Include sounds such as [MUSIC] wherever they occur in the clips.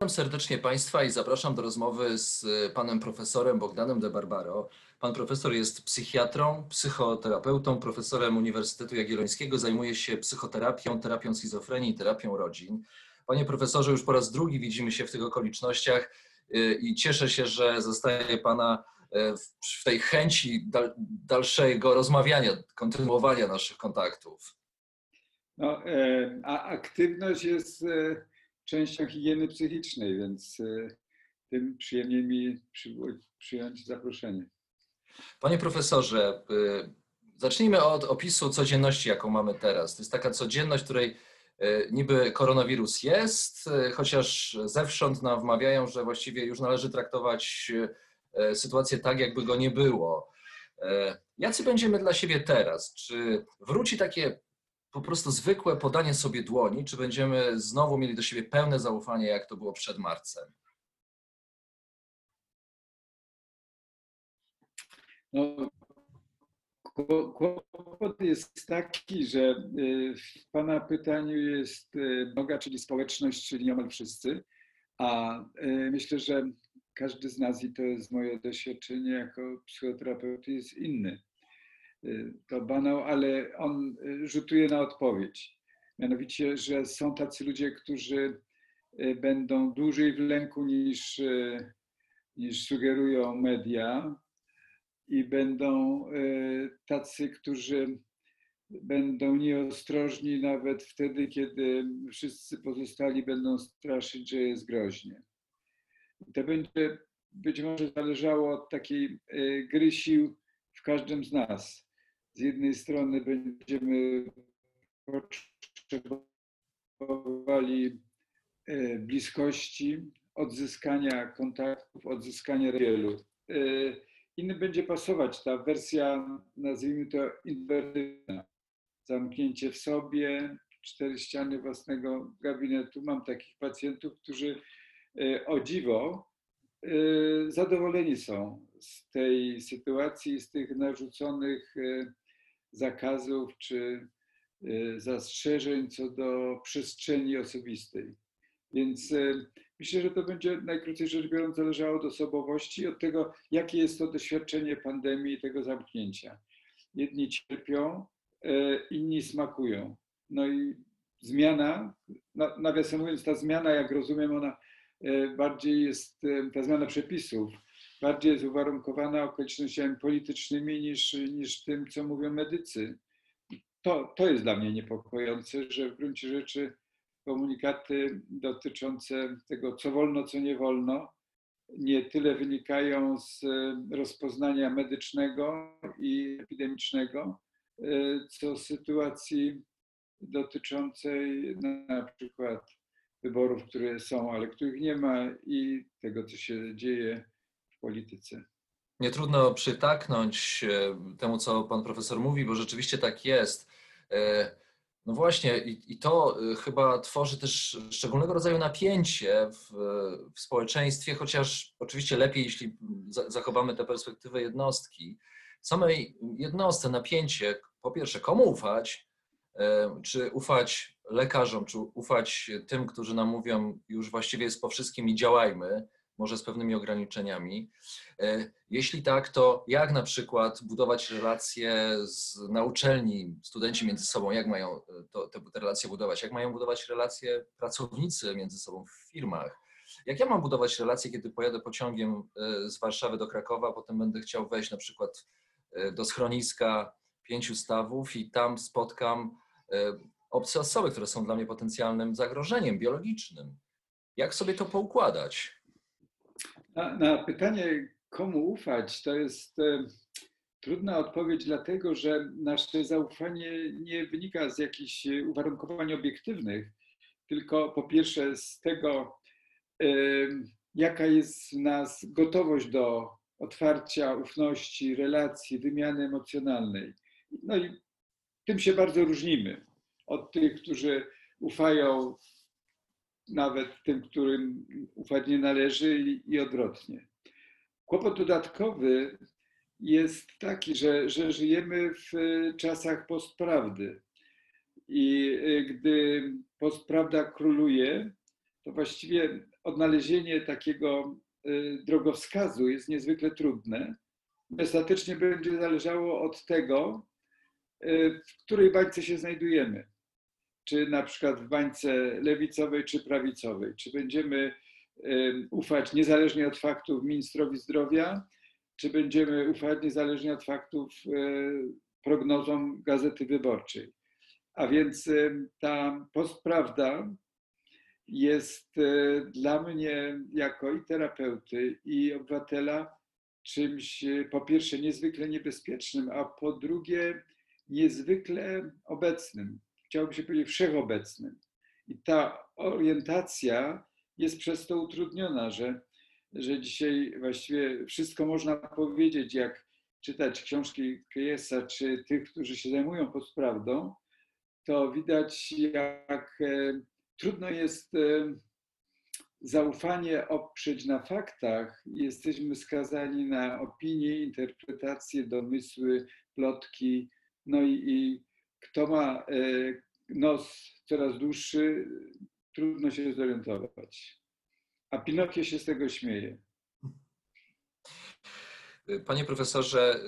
Witam serdecznie Państwa i zapraszam do rozmowy z panem profesorem Bogdanem de Barbaro. Pan profesor jest psychiatrą, psychoterapeutą, profesorem Uniwersytetu Jagiellońskiego, zajmuje się psychoterapią, terapią schizofrenii, terapią rodzin. Panie profesorze, już po raz drugi widzimy się w tych okolicznościach y, i cieszę się, że zostaje Pana y, w tej chęci dalszego rozmawiania, kontynuowania naszych kontaktów. No, e, a aktywność jest e, częścią higieny psychicznej, więc e, tym przyjemnie mi przyjąć zaproszenie. Panie profesorze, y, zacznijmy od opisu codzienności, jaką mamy teraz. To jest taka codzienność, której y, niby koronawirus jest, chociaż zewsząd nam wmawiają, że właściwie już należy traktować sytuację tak, jakby go nie było. Jacy będziemy dla siebie teraz? Czy wróci takie po prostu zwykłe podanie sobie dłoni, czy będziemy znowu mieli do siebie pełne zaufanie, jak to było przed marcem? No, kłopot jest taki, że y, w Pana pytaniu jest noga, y, czyli społeczność, czyli niemal wszyscy, a y, myślę, że każdy z nas, i to jest moje doświadczenie jako psychoterapeuty, jest inny. To banał, ale on rzutuje na odpowiedź. Mianowicie, że są tacy ludzie, którzy będą dłużej w lęku niż, niż sugerują media, i będą tacy, którzy będą nieostrożni nawet wtedy, kiedy wszyscy pozostali będą straszyć, że jest groźnie. To będzie być może zależało od takiej gry sił w każdym z nas. Z jednej strony będziemy potrzebowali e, bliskości, odzyskania kontaktów, odzyskania wielu innym będzie pasować ta wersja, nazwijmy to inwertywna. Zamknięcie w sobie, cztery ściany własnego gabinetu. Mam takich pacjentów, którzy e, o dziwo e, zadowoleni są z tej sytuacji, z tych narzuconych e, zakazów czy zastrzeżeń co do przestrzeni osobistej. Więc Myślę, że to będzie najkrócej rzecz biorąc zależało od osobowości, od tego, jakie jest to doświadczenie pandemii i tego zamknięcia. Jedni cierpią, e, inni smakują. No i zmiana, nawiasem mówiąc, ta zmiana, jak rozumiem, ona bardziej jest, ta zmiana przepisów, bardziej jest uwarunkowana okolicznościami politycznymi niż, niż tym, co mówią medycy. To, to jest dla mnie niepokojące, że w gruncie rzeczy komunikaty dotyczące tego, co wolno, co nie wolno, nie tyle wynikają z e, rozpoznania medycznego i epidemicznego, e, co sytuacji dotyczącej na przykład wyborów, które są, ale których nie ma i tego, co się dzieje polityce. Nie trudno przytaknąć e, temu, co pan profesor mówi, bo rzeczywiście tak jest. No właśnie, i, i, to y, chyba tworzy też szczególnego rodzaju napięcie w, w społeczeństwie, chociaż oczywiście lepiej, jeśli zachowamy tę perspektywę jednostki. Samej jednostce napięcie, po pierwsze, komu ufać, e, czy ufać lekarzom, czy ufać tym, którzy nam mówią, już właściwie jest po wszystkim i działajmy, może z pewnymi ograniczeniami. E, jeśli tak, to jak na przykład budować relacje z, na uczelni, studenci między sobą, jak mają e, to, te, te relacje budować? Jak mają budować relacje pracownicy między sobą w firmach? Jak ja mam budować relacje, kiedy pojadę pociągiem e, z Warszawy do Krakowa, a potem będę chciał wejść na przykład do schroniska pięciu stawów i tam spotkam obce osoby, które są dla mnie potencjalnym zagrożeniem biologicznym. Jak sobie to poukładać? Na, na pytanie, komu ufać, to jest, e, Trudna odpowiedź, dlatego że nasze zaufanie nie wynika z jakichś uwarunkowań obiektywnych, tylko po pierwsze z tego, jaka jest w nas gotowość do otwarcia, ufności, relacji, wymiany emocjonalnej. No i tym się bardzo różnimy od tych, którzy ufają nawet tym, którym ufać nie należy i, odwrotnie. Kłopot dodatkowy jest taki, że, że żyjemy w czasach postprawdy. I y, gdy postprawda króluje, to właściwie odnalezienie takiego y, drogowskazu jest niezwykle trudne. Ostatecznie będzie zależało od tego, w której bańce się znajdujemy. Czy na przykład w bańce lewicowej czy prawicowej. Czy będziemy ufać niezależnie od faktów ministrowi zdrowia, czy będziemy ufać niezależnie od faktów prognozom Gazety Wyborczej. A więc ta postprawda jest e, dla mnie jako i terapeuty, i obywatela czymś e, po pierwsze niezwykle niebezpiecznym, a po drugie niezwykle obecnym. Chciałbym się powiedzieć wszechobecnym. I ta orientacja jest przez to utrudniona, że, że dzisiaj właściwie wszystko można powiedzieć, jak czytać książki Kejesa czy tych, którzy się zajmują postprawdą, to widać, jak e, trudno jest e, zaufanie oprzeć na faktach. Jesteśmy skazani na opinie, interpretacje, domysły, plotki. No i, i kto ma e, nos coraz dłuższy, trudno się zorientować. A Pinokio się z tego śmieje. Panie profesorze,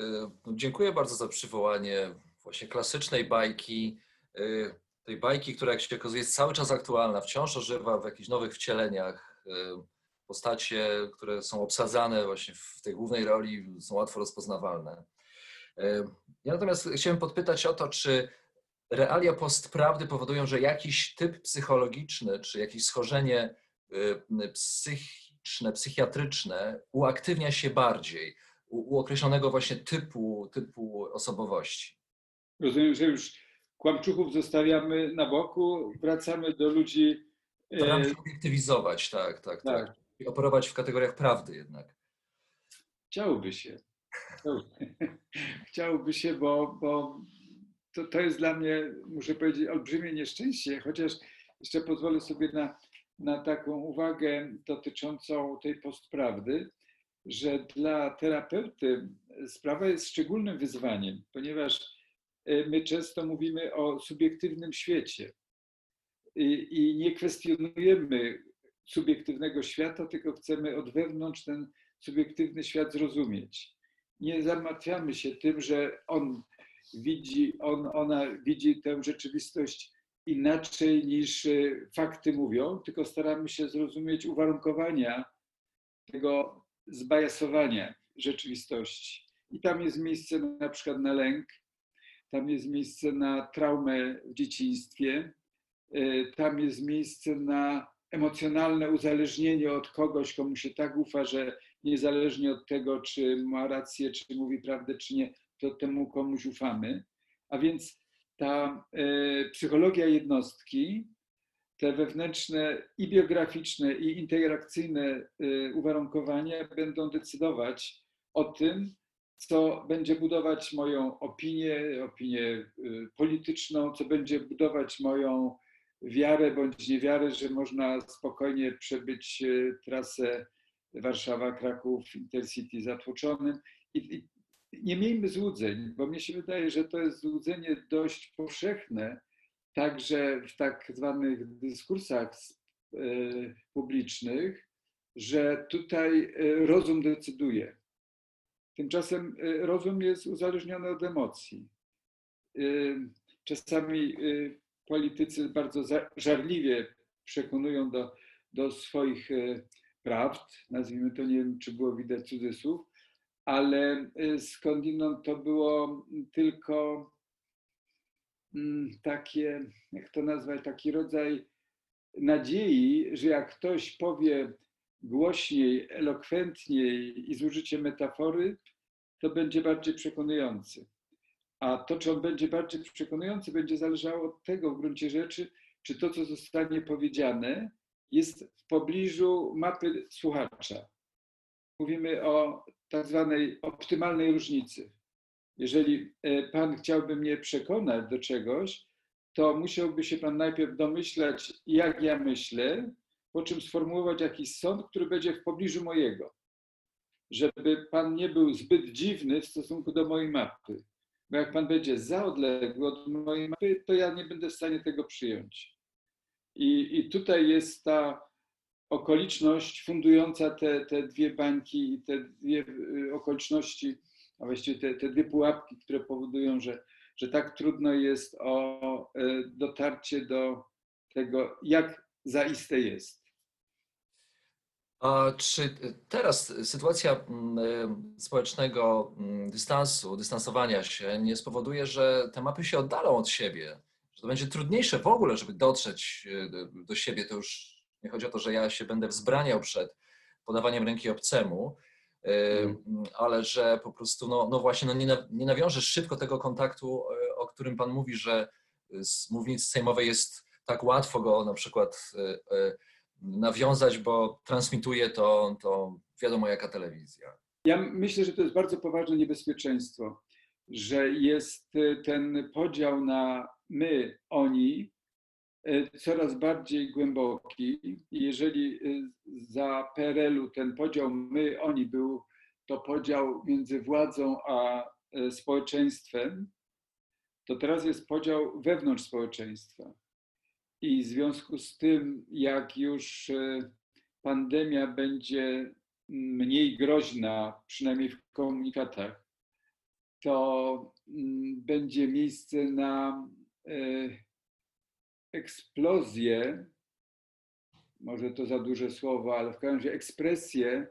dziękuję bardzo za przywołanie właśnie klasycznej bajki Y, tej bajki, która jak się okazuje jest cały czas aktualna, wciąż ożywa w jakichś nowych wcieleniach. Postacie, które są obsadzane właśnie w tej głównej roli są łatwo rozpoznawalne. Ja natomiast chciałem podpytać o to, czy realia postprawdy powodują, że jakiś typ psychologiczny, czy jakieś schorzenie psychiczne, psychiatryczne uaktywnia się bardziej u, u określonego właśnie typu, typu osobowości. Rozumiem, że już kłamczuchów zostawiamy na boku, wracamy do ludzi. E, Staramy się obiektywizować, tak, tak, tak, tak. I operować w kategoriach prawdy jednak. Chciałoby się. Chciałoby się, bo, bo to, to jest dla mnie, muszę powiedzieć, olbrzymie nieszczęście, chociaż jeszcze pozwolę sobie na, na taką uwagę dotyczącą tej postprawdy, że dla terapeuty sprawa jest szczególnym wyzwaniem, ponieważ E, my często mówimy o subiektywnym świecie i, i nie kwestionujemy subiektywnego świata, tylko chcemy od wewnątrz ten subiektywny świat zrozumieć. Nie zamartwiamy się tym, że on widzi, on, ona widzi tę rzeczywistość inaczej niż e, fakty mówią, tylko staramy się zrozumieć uwarunkowania tego zbajasowania rzeczywistości. I tam jest miejsce na przykład na lęk, tam jest miejsce na traumę w dzieciństwie, e, tam jest miejsce na emocjonalne uzależnienie od kogoś, komu się tak ufa, że niezależnie od tego, czy ma rację, czy mówi prawdę, czy nie, to temu komuś ufamy. A więc ta e, psychologia jednostki, te wewnętrzne i biograficzne, i interakcyjne e, uwarunkowania będą decydować o tym, co będzie budować moją opinię, opinię y, polityczną, co będzie budować moją wiarę bądź niewiarę, że można spokojnie przebyć trasę Warszawa-Kraków Intercity zatłoczonym. I, nie miejmy złudzeń, bo mnie się wydaje, że to jest złudzenie dość powszechne, także w tak zwanych dyskursach y, publicznych, że tutaj rozum decyduje Tymczasem y, rozum jest uzależniony od emocji. Czasami politycy bardzo żarliwie przekonują do, do swoich prawd, nazwijmy to, nie wiem, czy było widać cudzysłów, ale skądinąd to było tylko mm, takie, jak to nazwać, taki rodzaj nadziei, że jak ktoś powie głośniej, elokwentniej i z użyciem metafory, to będzie bardziej przekonujący. A to, czy on będzie bardziej przekonujący, będzie zależało od tego w gruncie rzeczy, czy to, co zostanie powiedziane, jest w pobliżu mapy słuchacza. Mówimy o tak zwanej optymalnej różnicy. Jeżeli e, Pan chciałby mnie przekonać do czegoś, to musiałby się Pan najpierw domyślać, jak ja myślę, po czym sformułować jakiś sąd, który będzie w pobliżu mojego. Żeby Pan nie był zbyt dziwny w stosunku do mojej mapy. Bo jak Pan będzie za odległy od mojej mapy, to ja nie będę w stanie tego przyjąć. I, i tutaj jest ta okoliczność fundująca te, te dwie bańki i te dwie y, okoliczności, a właściwie te, te dwie pułapki, które powodują, że, że tak trudno jest o y, dotarcie do tego, jak zaiste jest. A czy teraz sytuacja mm, społecznego mm, dystansu, dystansowania się nie spowoduje, że te mapy się oddalą od siebie? Że to będzie trudniejsze w ogóle, żeby dotrzeć y, do siebie? To już nie chodzi o to, że ja się będę wzbraniał przed podawaniem ręki obcemu, mm. ale że po prostu, no, no właśnie, no nie, nie nawiążesz szybko tego kontaktu, y, o którym Pan mówi, że z mównicy sejmowej jest tak łatwo go na przykład y, nawiązać, bo transmituje to, to wiadomo jaka telewizja. Ja myślę, że to jest bardzo poważne niebezpieczeństwo, że jest ten podział na my, oni, E, coraz bardziej głęboki. Jeżeli e, za PRL-u ten podział my, oni był to podział między władzą a e, społeczeństwem, to teraz jest podział wewnątrz społeczeństwa. I w związku z tym, jak już pandemia będzie mniej groźna, przynajmniej w komunikatach, to mm, będzie miejsce na eksplozję, może to za duże słowo, ale w każdym razie ekspresję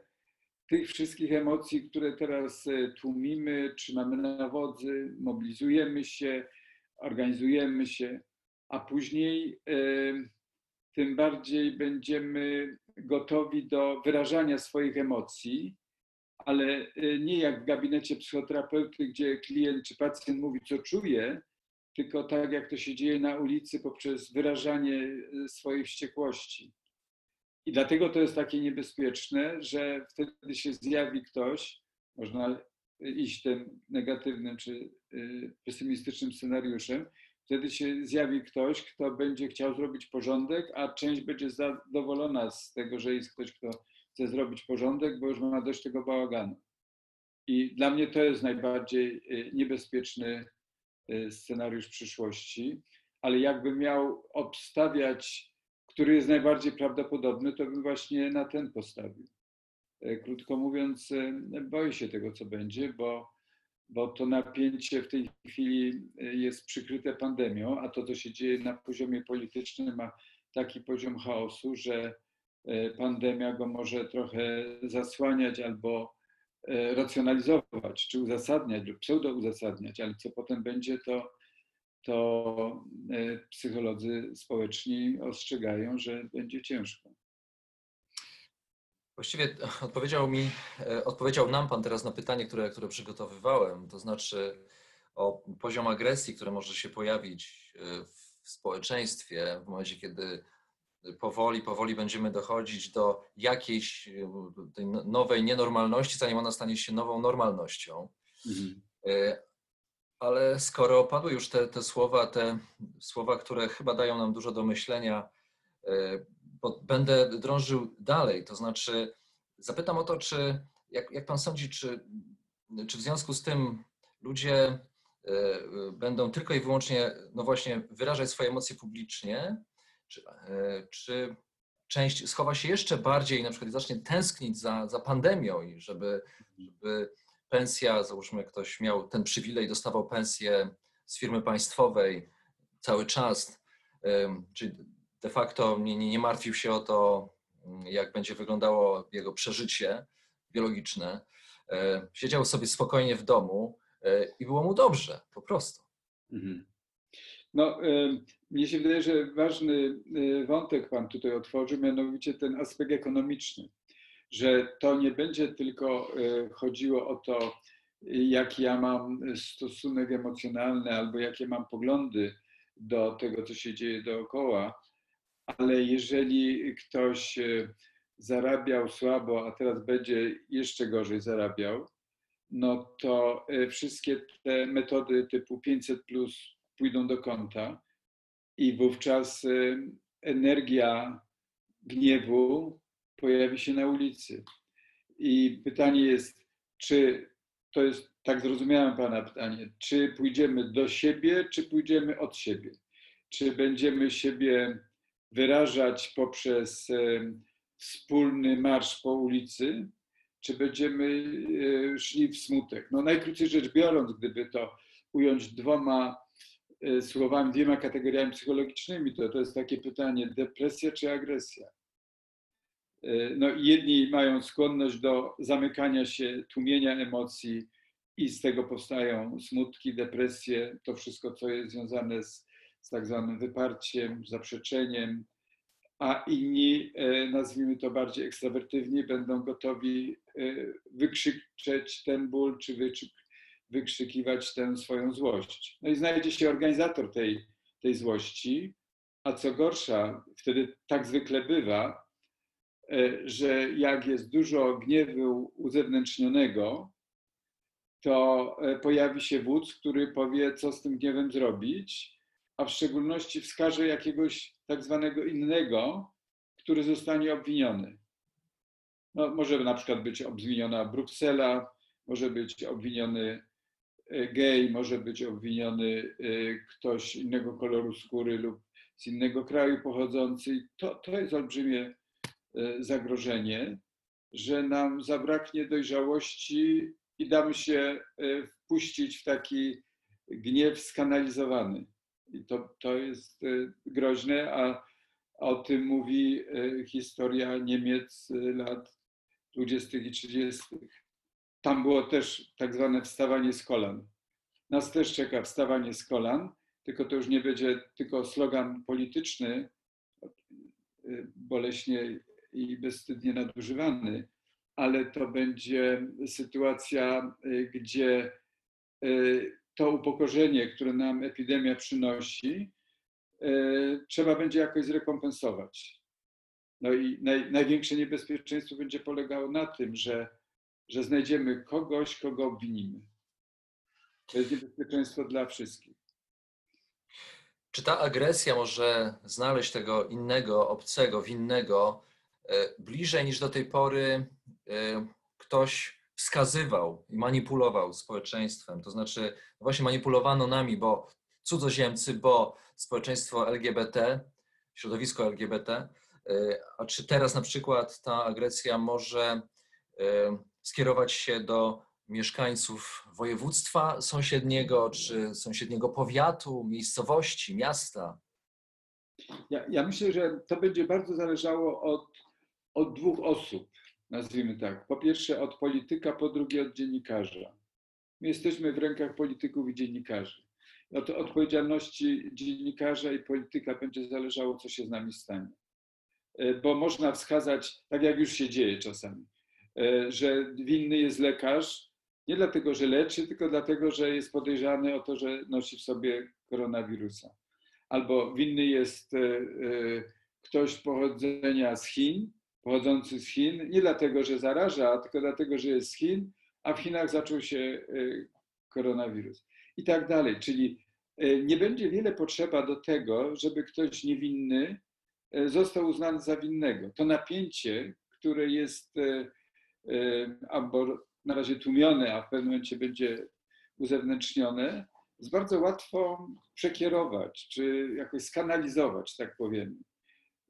tych wszystkich emocji, które teraz e, tłumimy, trzymamy na wodzy, mobilizujemy się, organizujemy się, a później e, tym bardziej będziemy gotowi do wyrażania swoich emocji, ale e, nie jak w gabinecie psychoterapeuty, gdzie klient czy pacjent mówi, co czuje, tylko tak jak to się dzieje na ulicy poprzez wyrażanie e, swojej wściekłości. I dlatego to jest takie niebezpieczne, że wtedy się zjawi ktoś, można iść tym negatywnym czy e, pesymistycznym scenariuszem, wtedy się zjawi ktoś, kto będzie chciał zrobić porządek, a część będzie zadowolona z tego, że jest ktoś, kto chce zrobić porządek, bo już ma dość tego bałaganu. I dla mnie to jest najbardziej e, niebezpieczny scenariusz przyszłości, ale jakbym miał obstawiać, który jest najbardziej prawdopodobny, to bym właśnie na ten postawił. Y, krótko mówiąc, y, boję się tego, co będzie, bo, bo to napięcie w tej chwili jest przykryte pandemią, a to, co się dzieje na poziomie politycznym, ma taki poziom chaosu, że pandemia go może trochę zasłaniać albo E, racjonalizować, czy uzasadniać, lub pseudo-uzasadniać, ale co potem będzie, to, to e, psycholodzy społeczni ostrzegają, że będzie ciężko. Właściwie [LAUGHS] odpowiedział mi, e, odpowiedział nam Pan teraz na pytanie, które, które przygotowywałem, to znaczy o poziom agresji, który może się pojawić w społeczeństwie w momencie, kiedy powoli, powoli będziemy dochodzić do jakiejś tej no, nowej nienormalności, zanim ona stanie się nową normalnością. Mhm. E, ale skoro padły już te, te słowa, te słowa, które chyba dają nam dużo do myślenia, e, będę drążył dalej. To znaczy, zapytam o to, czy jak, jak pan sądzi, czy, czy w związku z tym ludzie e, będą tylko i wyłącznie, no właśnie, wyrażać swoje emocje publicznie, czy, e, czy część schowa się jeszcze bardziej, na przykład zacznie tęsknić za, za pandemią i żeby, żeby pensja, załóżmy ktoś miał ten przywilej, dostawał pensję z firmy państwowej cały czas, czy de facto nie, nie, nie martwił się o to, jak będzie wyglądało jego przeżycie biologiczne. E, siedział sobie spokojnie w domu e, i było mu dobrze, po prostu. Mhm. No, mnie się wydaje, że ważny y, wątek Pan tutaj otworzył, mianowicie ten aspekt ekonomiczny, że to nie będzie tylko y, chodziło o to, jaki ja mam stosunek emocjonalny albo jakie mam poglądy do tego, co się dzieje dookoła, ale jeżeli ktoś e, zarabiał słabo, a teraz będzie jeszcze gorzej zarabiał, no to wszystkie te metody typu 500 plus pójdą do konta i wówczas e, energia gniewu pojawi się na ulicy. I pytanie jest, czy to jest, tak zrozumiałem Pana pytanie, czy pójdziemy do siebie, czy pójdziemy od siebie? Czy będziemy siebie wyrażać poprzez wspólny marsz po ulicy, czy będziemy e, szli w smutek? No najkrócej rzecz biorąc, gdyby to ująć dwoma słowami, dwiema kategoriami psychologicznymi, to to jest takie pytanie, depresja czy agresja? E, no, jedni mają skłonność do zamykania się, tłumienia emocji i z tego powstają smutki, depresje, to wszystko, co jest związane z, z tak zwanym wyparciem, zaprzeczeniem, a inni, e, nazwijmy to bardziej ekstrawertywni, będą gotowi e, wykrzyczeć ten ból, czy wykrzykiwać tę swoją złość. No i znajdzie się organizator tej, tej złości, a co gorsza, wtedy tak zwykle bywa, E, że jak jest dużo gniewu uzewnętrznionego, to e, pojawi się wódz, który powie, co z tym gniewem zrobić, a w szczególności wskaże jakiegoś tak zwanego innego, który zostanie obwiniony. No, może na przykład być obwiniona Bruksela, może być obwiniony gej, może być obwiniony ktoś innego koloru skóry lub z innego kraju pochodzący. To, to jest olbrzymie E, zagrożenie, że nam zabraknie dojrzałości i damy się e, wpuścić w taki gniew skanalizowany. I to, to jest groźne, a o tym mówi historia Niemiec lat 20. i 30. Tam było też tak zwane wstawanie z kolan. Nas też czeka wstawanie z kolan, tylko to już nie będzie tylko slogan polityczny, boleśnie i bezwstydnie nadużywany, ale to będzie sytuacja, y, gdzie y, to upokorzenie, które nam epidemia przynosi, y, trzeba będzie jakoś zrekompensować. No i naj, największe niebezpieczeństwo będzie polegało na tym, że, że znajdziemy kogoś, kogo obwinimy. To jest niebezpieczeństwo dla wszystkich. Czy ta agresja może znaleźć tego innego, obcego, winnego E, bliżej niż do tej pory e, ktoś wskazywał i manipulował społeczeństwem. To znaczy, no właśnie manipulowano nami, bo cudzoziemcy, bo społeczeństwo LGBT, środowisko LGBT. E, a czy teraz na przykład ta agresja może skierować się do mieszkańców województwa sąsiedniego, czy sąsiedniego powiatu, miejscowości, miasta? Ja, ja myślę, że to będzie bardzo zależało od od dwóch osób, nazwijmy tak. Po pierwsze od polityka, po drugie od dziennikarza. My jesteśmy w rękach polityków i dziennikarzy. Od odpowiedzialności dziennikarza i polityka będzie zależało, co się z nami stanie. E, bo można wskazać, tak jak już się dzieje czasami, e, że winny jest lekarz, nie dlatego, że leczy, tylko dlatego, że jest podejrzany o to, że nosi w sobie koronawirusa. Albo winny jest e, ktoś pochodzenia z Chin, pochodzący z Chin, nie dlatego, że zaraża, tylko dlatego, że jest z Chin, a w Chinach zaczął się y, koronawirus i tak dalej. Czyli nie będzie wiele potrzeba do tego, żeby ktoś niewinny został uznany za winnego. To napięcie, które jest na razie tłumione, a w pewnym momencie będzie uzewnętrznione, jest bardzo łatwo przekierować, czy jakoś skanalizować, tak powiem.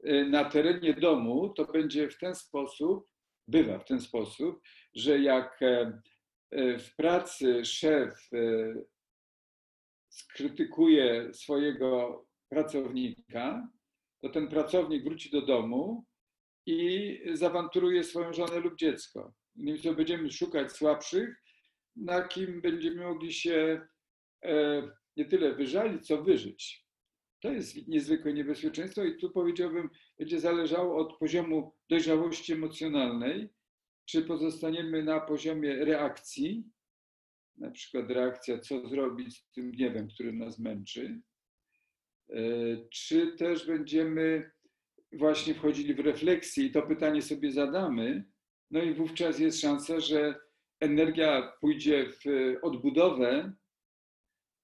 Y, na terenie domu, to będzie w ten sposób, bywa w ten sposób, że jak e, e, w pracy szef e, skrytykuje swojego pracownika, to ten pracownik wróci do domu i zawanturuje swoją żonę lub dziecko. Więc będziemy szukać słabszych, na kim będziemy mogli się nie tyle wyżalić, co wyżyć. To jest niezwykłe niebezpieczeństwo i tu powiedziałbym, będzie zależało od poziomu dojrzałości emocjonalnej, czy pozostaniemy na poziomie reakcji, na przykład reakcja, co zrobić z tym gniewem, który nas męczy, e, czy też będziemy właśnie wchodzili w refleksję i to pytanie sobie zadamy, no i wówczas jest szansa, że energia pójdzie w odbudowę,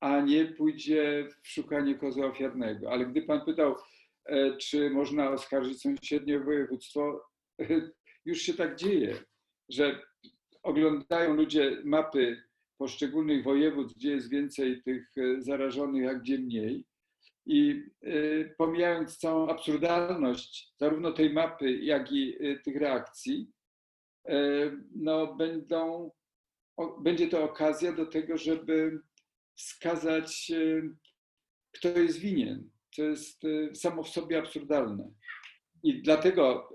a nie pójdzie w szukanie kozła ofiarnego. Ale gdy Pan pytał, e, czy można oskarżyć sąsiednie województwo, już się tak dzieje, że oglądają ludzie mapy poszczególnych województw, gdzie jest więcej tych e, zarażonych, a gdzie mniej. I e, pomijając całą absurdalność zarówno tej mapy, jak i tych reakcji, no będą, będzie to okazja do tego, żeby wskazać, kto jest winien, co jest samo w sobie absurdalne. I dlatego,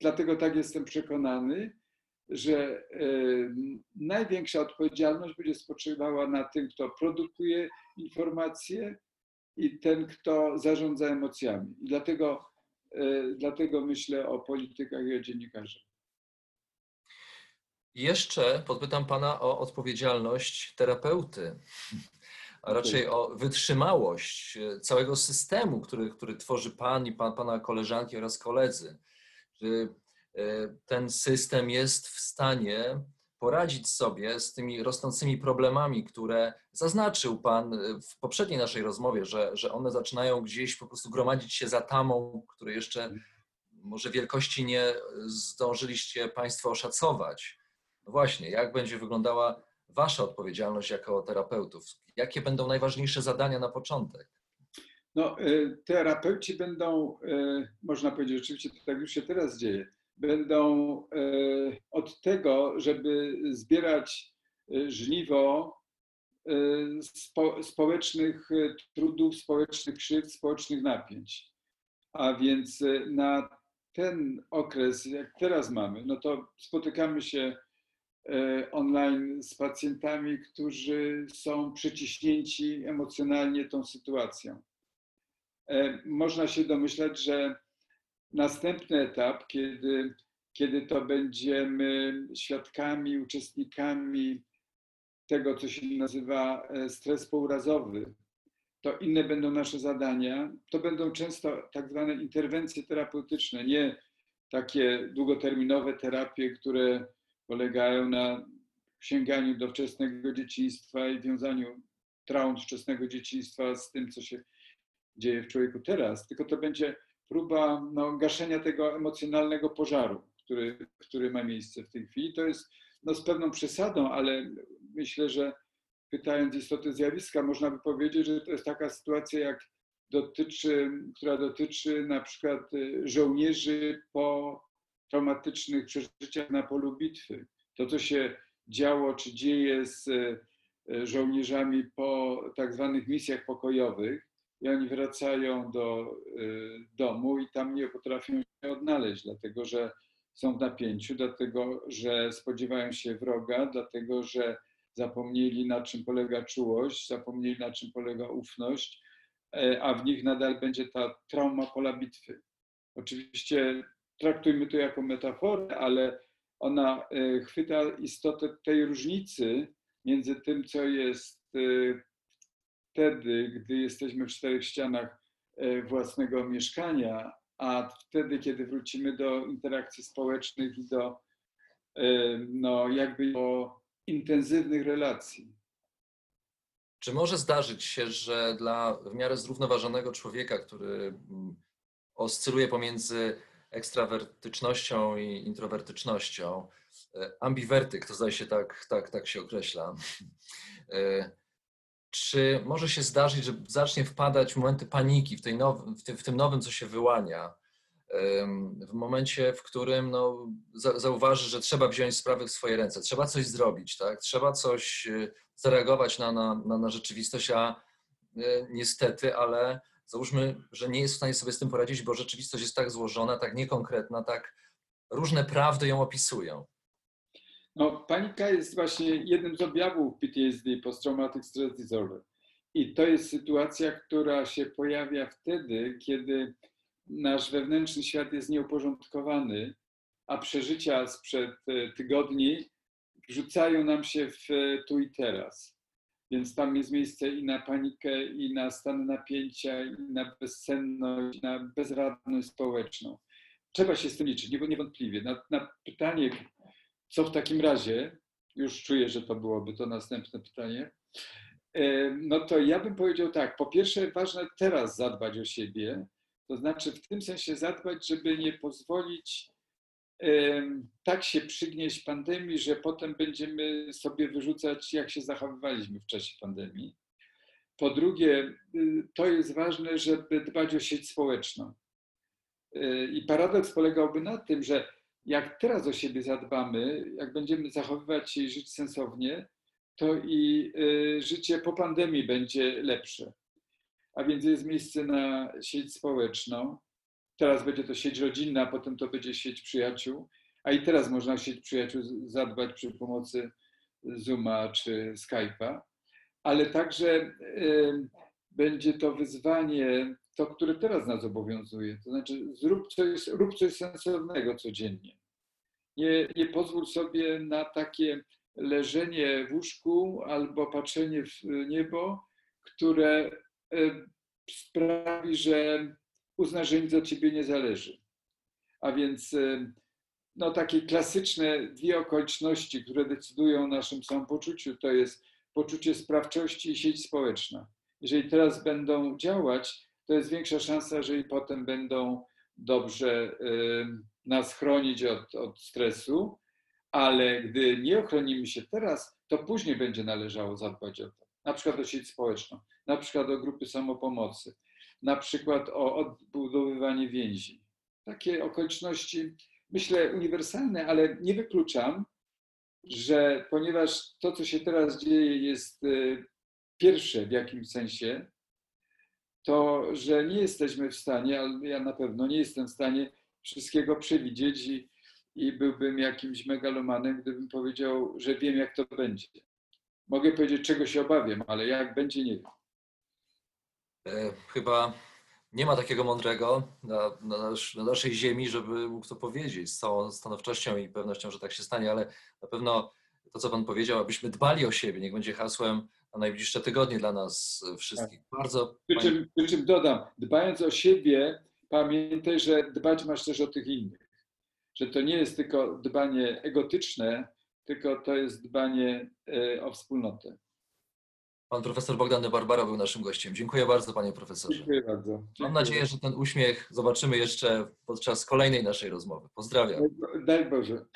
dlatego tak jestem przekonany, że największa odpowiedzialność będzie spoczywała na tym, kto produkuje informacje i ten, kto zarządza emocjami. I dlatego, dlatego myślę o politykach i o dziennikarzach. Jeszcze podpytam Pana o odpowiedzialność terapeuty, a raczej o wytrzymałość całego systemu, który, który tworzy Pan i pan, Pana koleżanki oraz koledzy. Czy e, ten system jest w stanie poradzić sobie z tymi rosnącymi problemami, które zaznaczył Pan w poprzedniej naszej rozmowie, że, że one zaczynają gdzieś po prostu gromadzić się za tamą, której jeszcze może wielkości nie zdążyliście Państwo oszacować. No właśnie, jak będzie wyglądała Wasza odpowiedzialność jako terapeutów? Jakie będą najważniejsze zadania na początek? No, e, terapeuci będą, e, można powiedzieć, rzeczywiście to tak już się teraz dzieje, będą e, od tego, żeby zbierać żniwo spo, społecznych trudów, społecznych krzywd, społecznych napięć. A więc na ten okres, jak teraz mamy, no to spotykamy się online z pacjentami, którzy są przyciśnięci emocjonalnie tą sytuacją. E, można się domyślać, że następny etap, kiedy, kiedy to będziemy świadkami, uczestnikami tego, co się nazywa e, stres pourazowy, to inne będą nasze zadania. To będą często tak zwane interwencje terapeutyczne, nie takie długoterminowe terapie, które polegają na sięganiu do wczesnego dzieciństwa i wiązaniu traum wczesnego dzieciństwa z tym, co się dzieje w człowieku teraz, tylko to będzie próba no, gaszenia tego emocjonalnego pożaru, który, który ma miejsce w tej chwili. To jest no, z pewną przesadą, ale myślę, że pytając istoty zjawiska, można by powiedzieć, że to jest taka sytuacja, jak dotyczy, która dotyczy na przykład żołnierzy po traumatycznych przeżyciach na polu bitwy. To, co się działo czy dzieje z e, żołnierzami po tak zwanych misjach pokojowych, i oni wracają do e, domu i tam nie potrafią się odnaleźć, dlatego że są w napięciu, dlatego że spodziewają się wroga, dlatego że zapomnieli na czym polega czułość, zapomnieli na czym polega ufność, e, a w nich nadal będzie ta trauma pola bitwy. Oczywiście traktujmy to jako metaforę, ale ona e, chwyta istotę tej różnicy między tym, co jest e, wtedy, gdy jesteśmy w czterech ścianach e, własnego mieszkania, a wtedy, kiedy wrócimy do interakcji społecznych i do no, jakby do intensywnych relacji. Czy może zdarzyć się, że dla w miarę zrównoważonego człowieka, który mm, oscyluje pomiędzy ekstrawertycznością i introwertycznością. E, ambiwertyk, to zdaje się tak, tak, tak się określa. E, czy może się zdarzyć, że zacznie wpadać w momenty paniki, w, tej now, w, tym, w tym nowym, co się wyłania, w momencie, w którym no, zauważy, że trzeba wziąć sprawy w swoje ręce, trzeba coś zrobić, tak? trzeba coś e, zareagować na, na, na, na rzeczywistość, a niestety, ale załóżmy, że nie jest w stanie sobie z tym poradzić, bo rzeczywistość jest tak złożona, tak niekonkretna, tak różne prawdy ją opisują. No, panika jest właśnie jednym z objawów PTSD, Post-Traumatic Stress Disorder. I to jest sytuacja, która się pojawia wtedy, kiedy nasz wewnętrzny świat jest nieuporządkowany, a przeżycia sprzed e, tygodni wrzucają nam się w tu i teraz. Więc tam jest miejsce i na panikę, i na stan napięcia, i na bezsenność, i na bezradność społeczną. Trzeba się z tym liczyć, niewątpliwie. Na, na pytanie, co w takim razie, już czuję, że to byłoby to następne pytanie, no to ja bym powiedział tak. Po pierwsze, ważne teraz zadbać o siebie, to znaczy w tym sensie zadbać, żeby nie pozwolić tak się przygnieść pandemii, że potem będziemy sobie wyrzucać, jak się zachowywaliśmy w czasie pandemii. Po drugie, y, to jest ważne, żeby dbać o sieć społeczną. Y, I paradoks polegałby na tym, że jak teraz o siebie zadbamy, jak będziemy zachowywać się i żyć sensownie, to i y, życie po pandemii będzie lepsze. A więc jest miejsce na sieć społeczną. Teraz będzie to sieć rodzinna, a potem to będzie sieć przyjaciół. A i teraz można sieć przyjaciół zadbać przy pomocy Zooma czy Skype'a. Ale także y, będzie to wyzwanie, to, które teraz nas obowiązuje. To znaczy, zrób coś, rób coś sensownego codziennie. Nie, nie pozwól sobie na takie leżenie w łóżku albo patrzenie w niebo, które e, sprawi, że uznasz, że nic od ciebie nie zależy. A więc e, no, takie klasyczne dwie okoliczności, które decydują o naszym samopoczuciu, to jest poczucie sprawczości i sieć społeczna. Jeżeli teraz będą działać, to jest większa szansa, że i potem będą dobrze y, nas chronić od, od stresu, ale gdy nie ochronimy się teraz, to później będzie należało zadbać o to. Na przykład o sieć społeczną, na przykład o grupy samopomocy, na przykład o odbudowywanie więzi. Takie okoliczności, myślę, uniwersalne, ale nie wykluczam, że ponieważ to, co się teraz dzieje, jest y, pierwsze w jakimś sensie, to że nie jesteśmy w stanie, ale ja na pewno nie jestem w stanie wszystkiego przewidzieć i i byłbym jakimś megalomanem, gdybym powiedział, że wiem, jak to będzie. Mogę powiedzieć, czego się obawiam, ale jak będzie, nie wiem. E, chyba nie ma takiego mądrego na, na, na, naszej ziemi, żeby mógł to powiedzieć z całą stanowczością i pewnością, że tak się stanie, ale na pewno to, co Pan powiedział, abyśmy dbali o siebie, niech będzie hasłem na najbliższe tygodnie dla nas wszystkich. Tak. Bardzo. Przy czym, przy czym dodam, dbając o siebie, pamiętaj, że dbać masz też o tych innych że to nie jest tylko dbanie egotyczne, tylko to jest dbanie e, o wspólnotę. Pan profesor Bogdan Barbara był naszym gościem. Dziękuję bardzo, panie profesorze. Dziękuję bardzo. Dziękuję. Mam nadzieję, że ten uśmiech zobaczymy jeszcze podczas kolejnej naszej rozmowy. Pozdrawiam. Daj Boże.